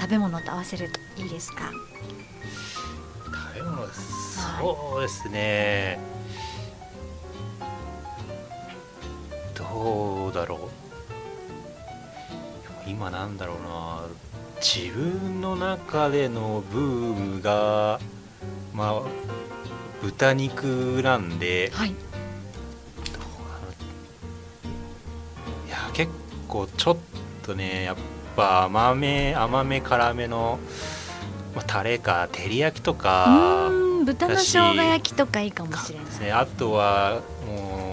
A: 食べ物と合わせるといいですか？
D: 食べ物です。
A: はい。
D: そうですねどうだろう。今なんだろうな。自分の中でのブームがまあ豚肉なんで
A: はい。
D: いや結構ちょっとねやっぱ甘め甘め辛めの、まあ、タレか照り焼きと
A: う
D: か
A: 豚の生姜焼きとかいいかもしれない。
D: ですねあとはもう、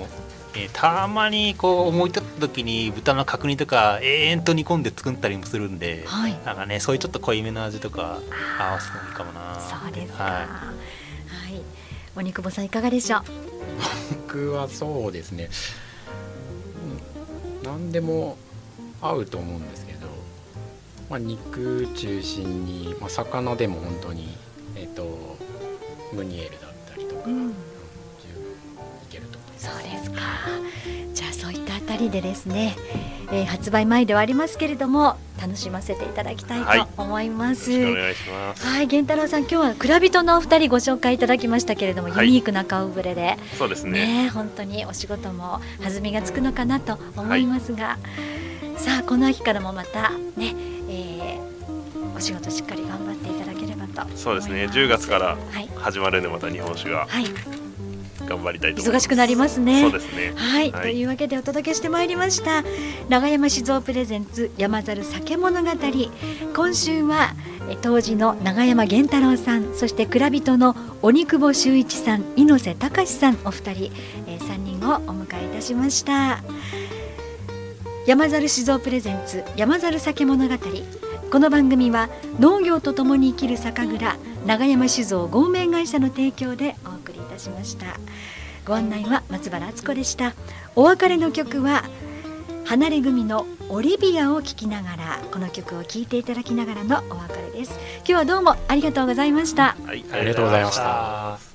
D: えーたまにこう思い立った時に豚の角煮とか永遠と煮込んで作ったりもするんで、
A: はい
D: なんかねそういうちょっと濃いめの味とか合わせてもいいかもな
A: そうですか。
D: は
A: はい。鬼久保さんいかがでしょう？
C: 僕はそうですね、うん、何でも合うと思うんですけど、まあ、肉中心に、まあ、魚でも本当にえっ、とムニエルだったりとか、
A: うんじゃあそういったあたりでですね、えー発売前ではありますけれども楽しませていただきたいと思います。
B: よろしくお願いします。
A: はい、源太郎さん、今日は蔵人のお二人ご紹介いただきましたけれども、
B: はい。
A: ユニークな顔ぶれで、
B: そうですね。
A: ね、本当にお仕事も弾みがつくのかなと思いますが、さあこの秋からもまたね、えーお仕事しっかり頑張っていただければと。
B: そうですね。10月から
A: はい、
B: 始まるんでまた日本酒が。
A: はい、
B: 頑張りたいと
A: 忙しくなりますね。
B: そうですね。
A: はい、
B: はい。
A: というわけでお届けしてまいりました。長山酒造プレゼンツ山猿酒物語。今週はえ当時の長山源太郎さんそして蔵人の鬼久保修一さん猪瀬隆さんお二人、えー、3人をお迎えいたしました。山猿酒造プレゼンツ山猿酒物語。この番組は農業とともに生きる酒蔵長山酒造合名会社の提供でお送りいたしました。ご案内は松原敦子でした。お別れの曲は離れ組のオリビアを聴きながらこの曲を聴いていただきながらのお別れです。今日はどうもありがとうございました。
B: はい
C: ありがとうございまし
D: ありがとうございました。